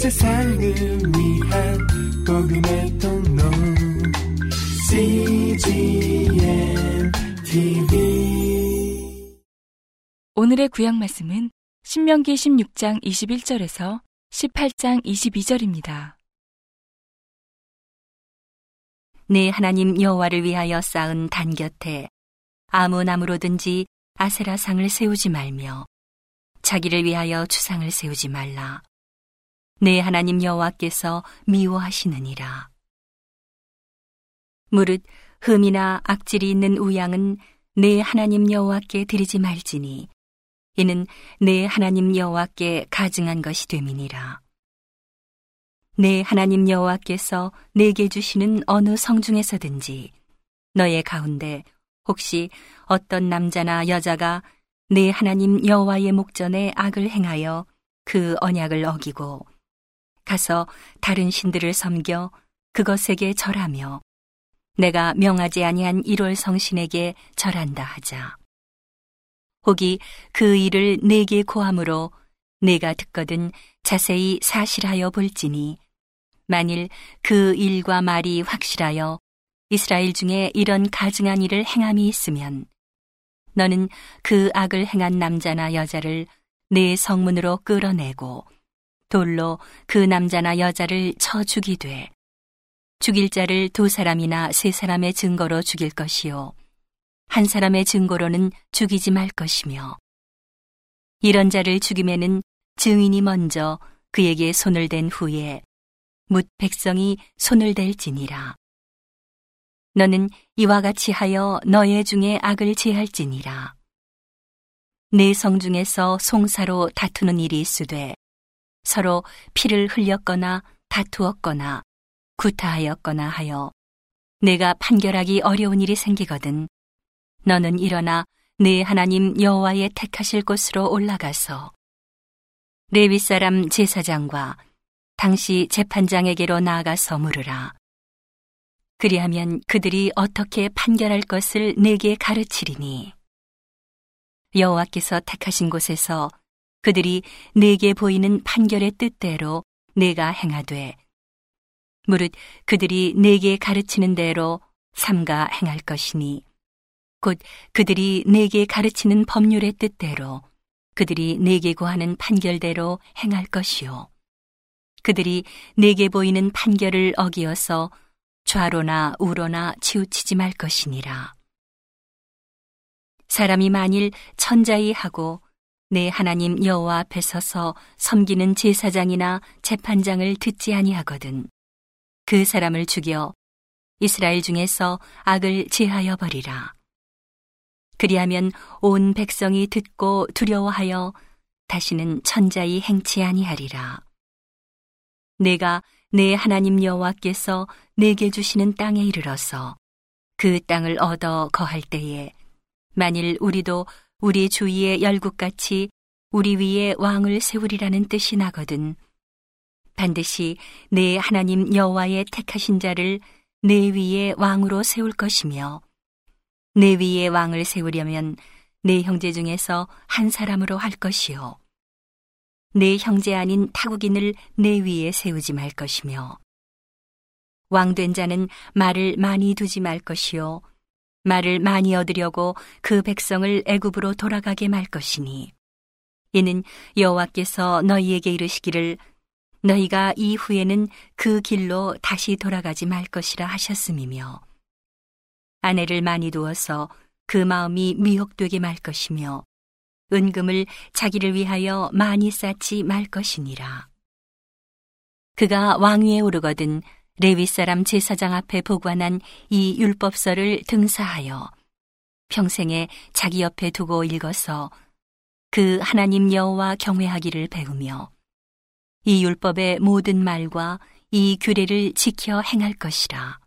세상을 위한 복음의 통로 CGM TV 오늘의 구약 말씀은 신명기 16장 21절에서 18장 22절입니다. 내 하나님 여호와를 위하여 쌓은 단 곁에 아무 나무로든지 아세라상을 세우지 말며 자기를 위하여 주상을 세우지 말라. 내 하나님 여호와께서 미워하시느니라. 무릇 흠이나 악질이 있는 우양은 내 하나님 여호와께 드리지 말지니 이는 내 하나님 여호와께 가증한 것이 됨이니라. 내 하나님 여호와께서 내게 주시는 어느 성중에서든지 너의 가운데 혹시 어떤 남자나 여자가 내 하나님 여호와의 목전에 악을 행하여 그 언약을 어기고 가서 다른 신들을 섬겨 그것에게 절하며 내가 명하지 아니한 일월 성신에게 절한다 하자. 혹이 그 일을 내게 고함으로 내가 듣거든 자세히 사실하여 볼지니 만일 그 일과 말이 확실하여 이스라엘 중에 이런 가증한 일을 행함이 있으면 너는 그 악을 행한 남자나 여자를 내 성문으로 끌어내고 돌로 그 남자나 여자를 쳐 죽이되 죽일 자를 두 사람이나 세 사람의 증거로 죽일 것이요. 한 사람의 증거로는 죽이지 말 것이며 이런 자를 죽임에는 증인이 먼저 그에게 손을 댄 후에 묻 백성이 손을 댈지니라. 너는 이와 같이 하여 너의 중에 악을 제할지니라. 내 성 중에서 송사로 다투는 일이 있으되 서로 피를 흘렸거나 다투었거나 구타하였거나 하여 내가 판결하기 어려운 일이 생기거든 너는 일어나 내 하나님 여호와의 택하실 곳으로 올라가서 레위 사람 제사장과 당시 재판장에게로 나아가서 물으라. 그리하면 그들이 어떻게 판결할 것을 내게 가르치리니 여호와께서 택하신 곳에서 그들이 내게 보이는 판결의 뜻대로 내가 행하되 무릇 그들이 내게 가르치는 대로 삼가 행할 것이니 곧 그들이 내게 가르치는 법률의 뜻대로 그들이 내게 구하는 판결대로 행할 것이요. 그들이 내게 보이는 판결을 어기어서 좌로나 우로나 치우치지 말 것이니라. 사람이 만일 천자이 하고 내 하나님 여호와 앞에 서서 섬기는 제사장이나 재판장을 듣지 아니하거든. 그 사람을 죽여 이스라엘 중에서 악을 제하여 버리라. 그리하면 온 백성이 듣고 두려워하여 다시는 천자이 행치 아니하리라. 내가 내 하나님 여호와께서 내게 주시는 땅에 이르러서 그 땅을 얻어 거할 때에 만일 우리도 우리 주위의 열국같이 우리 위에 왕을 세우리라는 뜻이 나거든. 반드시 내 하나님 여호와의 택하신 자를 내 위에 왕으로 세울 것이며 내 위에 왕을 세우려면 내 형제 중에서 한 사람으로 할 것이요. 내 형제 아닌 타국인을 내 위에 세우지 말 것이며 왕된 자는 말을 많이 두지 말 것이요. 말을 많이 얻으려고 그 백성을 애굽으로 돌아가게 말 것이니 이는 여호와께서 너희에게 이르시기를 너희가 이후에는 그 길로 다시 돌아가지 말 것이라 하셨음이며 아내를 많이 두어서 그 마음이 미혹되게 말 것이며 은금을 자기를 위하여 많이 쌓지 말 것이니라. 그가 왕위에 오르거든 레위 사람 제사장 앞에 보관한 이 율법서를 등사하여 평생에 자기 옆에 두고 읽어서 그 하나님 여호와 경외하기를 배우며 이 율법의 모든 말과 이 규례를 지켜 행할 것이라.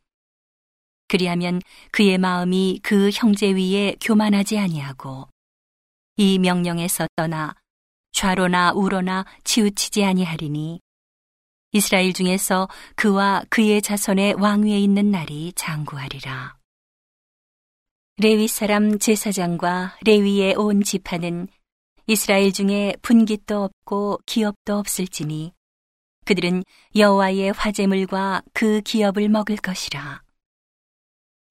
그리하면 그의 마음이 그 형제 위에 교만하지 아니하고 이 명령에서 떠나 좌로나 우로나 치우치지 아니하리니 이스라엘 중에서 그와 그의 자손의 왕위에 있는 날이 장구하리라. 레위 사람 제사장과 레위의 온 지파는 이스라엘 중에 분깃도 없고 기업도 없을지니 그들은 여호와의 화제물과 그 기업을 먹을 것이라.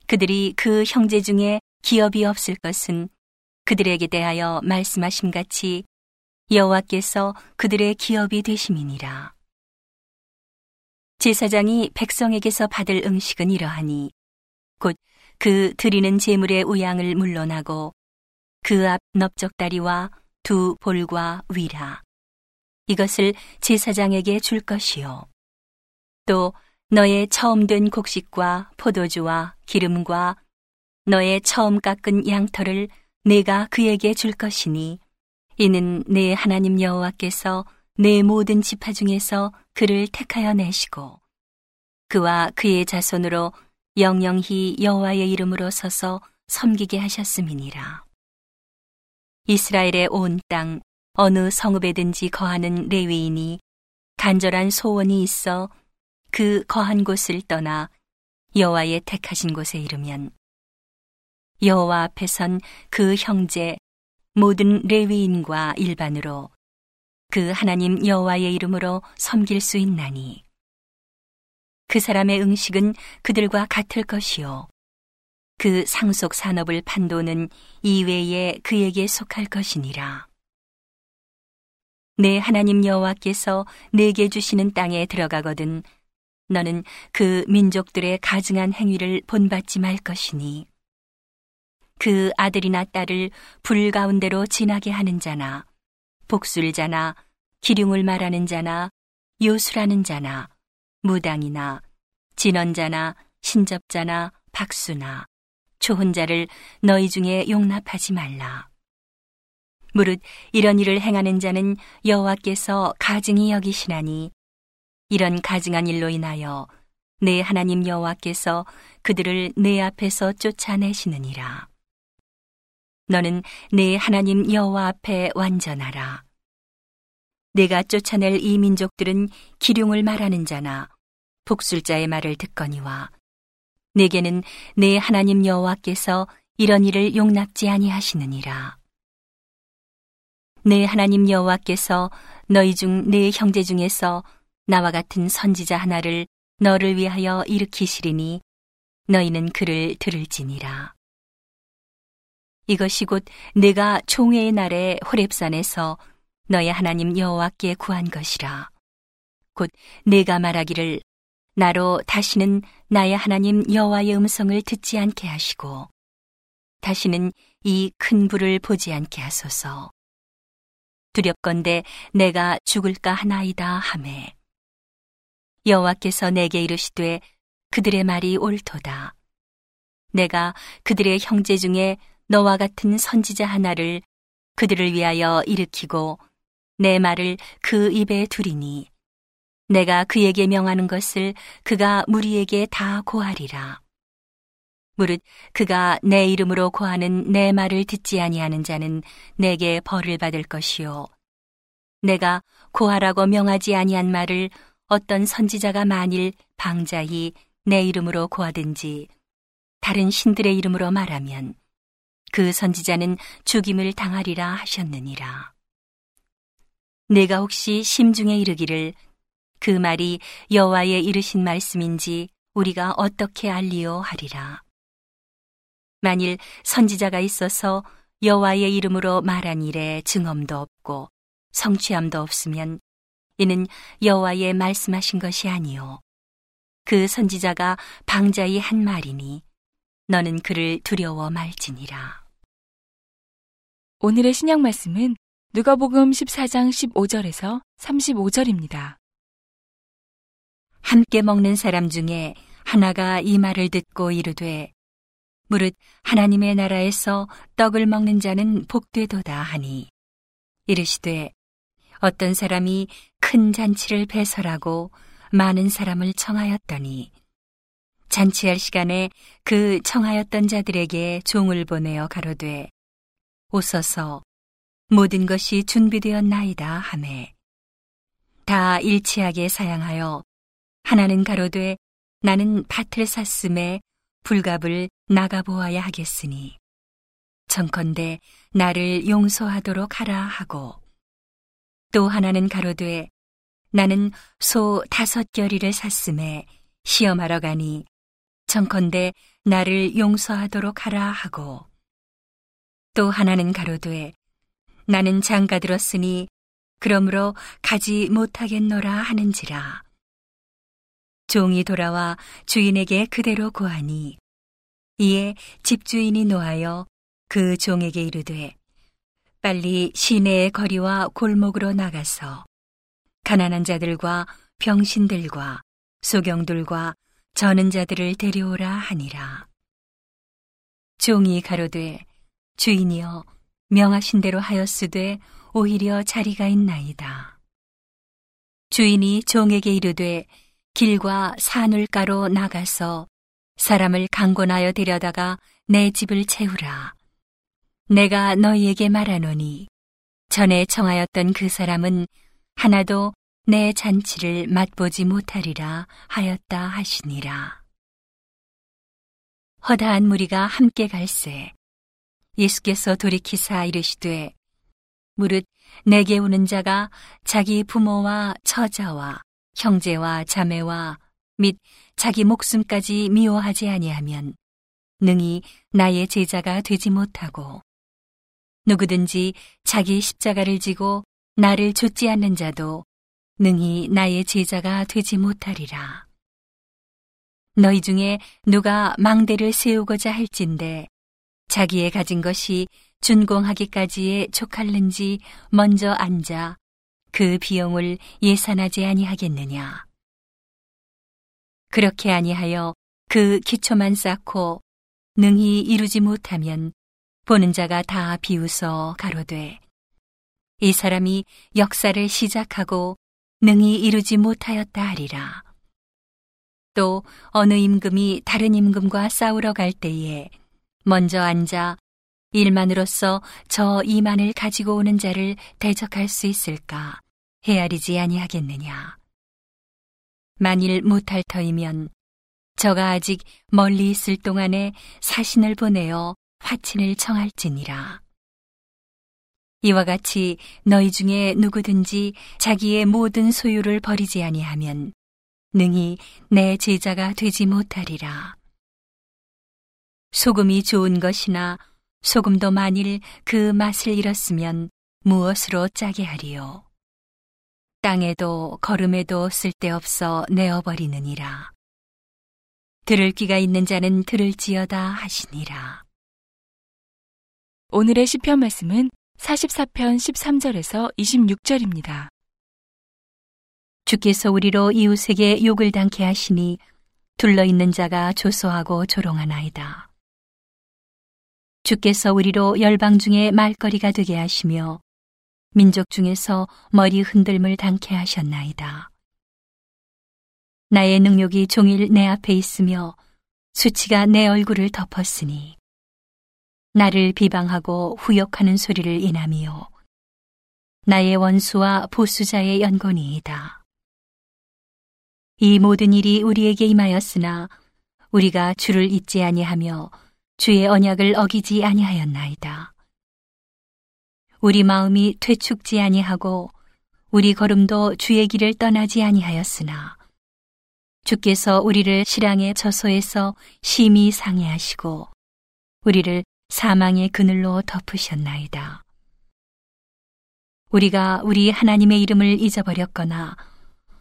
그들이 그 형제 중에 기업이 없을 것은 그들에게 대하여 말씀하심 같이 여호와께서 그들의 기업이 되심이니라. 제사장이 백성에게서 받을 음식은 이러하니 곧 그 드리는 제물의 우양을 물론하고 그 앞 넓적다리와 두 볼과 위라. 이것을 제사장에게 줄 것이요. 또 너의 처음 된 곡식과 포도주와 기름과 너의 처음 깎은 양털을 내가 그에게 줄 것이니 이는 내 하나님 여호와께서 내 모든 지파 중에서 그를 택하여 내시고 그와 그의 자손으로 영영히 여호와의 이름으로 서서 섬기게 하셨음이니라. 이스라엘의 온 땅 어느 성읍에든지 거하는 레위인이 간절한 소원이 있어 그 거한 곳을 떠나 여호와의 택하신 곳에 이르면 여호와 앞에 선 그 형제 모든 레위인과 일반으로 그 하나님 여호와의 이름으로 섬길 수 있나니. 그 사람의 응식은 그들과 같을 것이요. 그 상속 산업을 판도는 이외에 그에게 속할 것이니라. 내 하나님 여호와께서 내게 주시는 땅에 들어가거든 너는 그 민족들의 가증한 행위를 본받지 말 것이니. 그 아들이나 딸을 불 가운데로 지나게 하는 자나 복술 자나 기륭을 말하는 자나 요술하는 자나 무당이나 진언자나 신접자나 박수나 초혼자를 너희 중에 용납하지 말라. 무릇 이런 일을 행하는 자는 여호와께서 가증히 여기시나니 이런 가증한 일로 인하여 내 하나님 여호와께서 그들을 내 앞에서 쫓아내시느니라. 너는 내 하나님 여호와 앞에 완전하라. 내가 쫓아낼 이 민족들은 기륭을 말하는 자나 복술자의 말을 듣거니와 내게는 내 하나님 여호와께서 이런 일을 용납지 아니하시느니라. 내 하나님 여호와께서 너희 중 내 형제 중에서 나와 같은 선지자 하나를 너를 위하여 일으키시리니 너희는 그를 들을지니라. 이것이 곧 내가 총회의 날에 호렙산에서 너의 하나님 여호와께 구한 것이라. 곧 내가 말하기를 나로 다시는 나의 하나님 여호와의 음성을 듣지 않게 하시고 다시는 이 큰 불을 보지 않게 하소서. 두렵건대 내가 죽을까 하나이다 하매 여호와께서 내게 이르시되 그들의 말이 옳도다. 내가 그들의 형제 중에 너와 같은 선지자 하나를 그들을 위하여 일으키고 내 말을 그 입에 두리니 내가 그에게 명하는 것을 그가 무리에게 다 고하리라. 무릇 그가 내 이름으로 고하는 내 말을 듣지 아니하는 자는 내게 벌을 받을 것이요. 내가 고하라고 명하지 아니한 말을 어떤 선지자가 만일 방자히 내 이름으로 고하든지 다른 신들의 이름으로 말하면 그 선지자는 죽임을 당하리라 하셨느니라. 내가 혹시 심중에 이르기를 그 말이 여호와의 이르신 말씀인지 우리가 어떻게 알리오 하리라. 만일 선지자가 있어서 여호와의 이름으로 말한 일에 증언도 없고 성취함도 없으면 이는 여호와의 말씀하신 것이 아니요 그 선지자가 방자의 한 말이니 너는 그를 두려워 말지니라. 오늘의 신약 말씀은 누가복음 14장 15절에서 35절입니다. 함께 먹는 사람 중에 하나가 이 말을 듣고 이르되 무릇 하나님의 나라에서 떡을 먹는 자는 복되도다 하니 이르시되 어떤 사람이 큰 잔치를 배설하고 많은 사람을 청하였더니 잔치할 시간에 그 청하였던 자들에게 종을 보내어 가로되 오소서. 모든 것이 준비되었나이다 하매. 다 일치하게 사양하여 하나는 가로되 나는 밭을 샀음에 불갑을 나가보아야 하겠으니 정컨대 나를 용서하도록 하라 하고 또 하나는 가로되 나는 소 다섯 결의를 샀음에 시험하러 가니 정컨대 나를 용서하도록 하라 하고 또 하나는 가로되 나는 장가 들었으니 그러므로 가지 못하겠노라 하는지라 종이 돌아와 주인에게 그대로 고하니 이에 집주인이 노하여 그 종에게 이르되 빨리 시내의 거리와 골목으로 나가서 가난한 자들과 병신들과 소경들과 저는 자들을 데려오라 하니라. 종이 가로되 주인이여 명하신 대로 하였으되 오히려 자리가 있나이다. 주인이 종에게 이르되 길과 산울가로 나가서 사람을 강권하여 데려다가 내 집을 채우라. 내가 너희에게 말하노니 전에 청하였던 그 사람은 하나도 내 잔치를 맛보지 못하리라 하였다 하시니라. 허다한 무리가 함께 갈새 예수께서 돌이키사 이르시되 무릇 내게 오는 자가 자기 부모와 처자와 형제와 자매와 및 자기 목숨까지 미워하지 아니하면 능히 나의 제자가 되지 못하고 누구든지 자기 십자가를 지고 나를 좇지 않는 자도 능히 나의 제자가 되지 못하리라. 너희 중에 누가 망대를 세우고자 할진데 자기의 가진 것이 준공하기까지에 촉할는지 먼저 앉아 그 비용을 예산하지 아니하겠느냐. 그렇게 아니하여 그 기초만 쌓고 능히 이루지 못하면 보는 자가 다 비웃어 가로되 이 사람이 역사를 시작하고 능히 이루지 못하였다 하리라. 또 어느 임금이 다른 임금과 싸우러 갈 때에 먼저 앉아 일만으로서 저 이만을 가지고 오는 자를 대적할 수 있을까 헤아리지 아니하겠느냐. 만일 못할 터이면 저가 아직 멀리 있을 동안에 사신을 보내어 화친을 청할지니라. 이와 같이 너희 중에 누구든지 자기의 모든 소유를 버리지 아니하면 능히 내 제자가 되지 못하리라. 소금이 좋은 것이나 소금도 만일 그 맛을 잃었으면 무엇으로 짜게 하리요. 땅에도 걸음에도 쓸데없어 내어버리느니라. 들을 귀가 있는 자는 들을지어다 하시니라. 오늘의 시편 말씀은 44편 13절에서 26절입니다. 주께서 우리로 이웃에게 욕을 당케 하시니 둘러 있는 자가 조소하고 조롱하나이다. 주께서 우리로 열방 중에 말거리가 되게 하시며 민족 중에서 머리 흔들물 당케 하셨나이다. 나의 능력이 종일 내 앞에 있으며 수치가 내 얼굴을 덮었으니 나를 비방하고 후욕하는 소리를 인함이요 나의 원수와 보수자의 연곤이이다. 이 모든 일이 우리에게 임하였으나 우리가 주를 잊지 아니하며 주의 언약을 어기지 아니하였나이다. 우리 마음이 퇴축지 아니하고 우리 걸음도 주의 길을 떠나지 아니하였으나 주께서 우리를 실랑의 저소에서 심히 상해하시고 우리를 사망의 그늘로 덮으셨나이다. 우리가 우리 하나님의 이름을 잊어버렸거나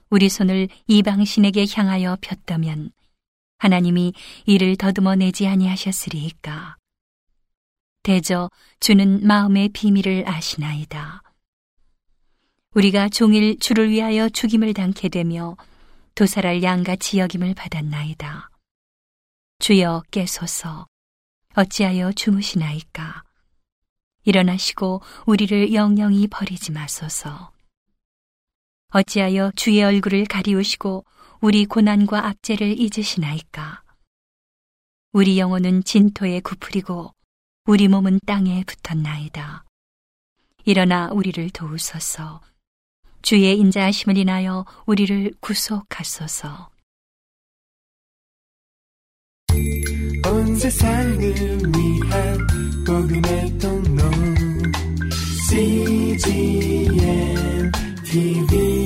우리 손을 이방신에게 향하여 폈다면 하나님이 이를 더듬어 내지 아니하셨으리이까. 대저 주는 마음의 비밀을 아시나이다. 우리가 종일 주를 위하여 죽임을 당케 되며 도살할 양같이 여김을 받았나이다. 주여 깨소서 어찌하여 주무시나이까. 일어나시고 우리를 영영히 버리지 마소서. 어찌하여 주의 얼굴을 가리우시고 우리 고난과 압제를 잊으시나이까? 우리 영혼은 진토에 굽으리고 우리 몸은 땅에 붙었나이다. 일어나 우리를 도우소서. 주의 인자하심을 인하여 우리를 구속하소서. 온 세상을 위한 복음의 통로 CGM TV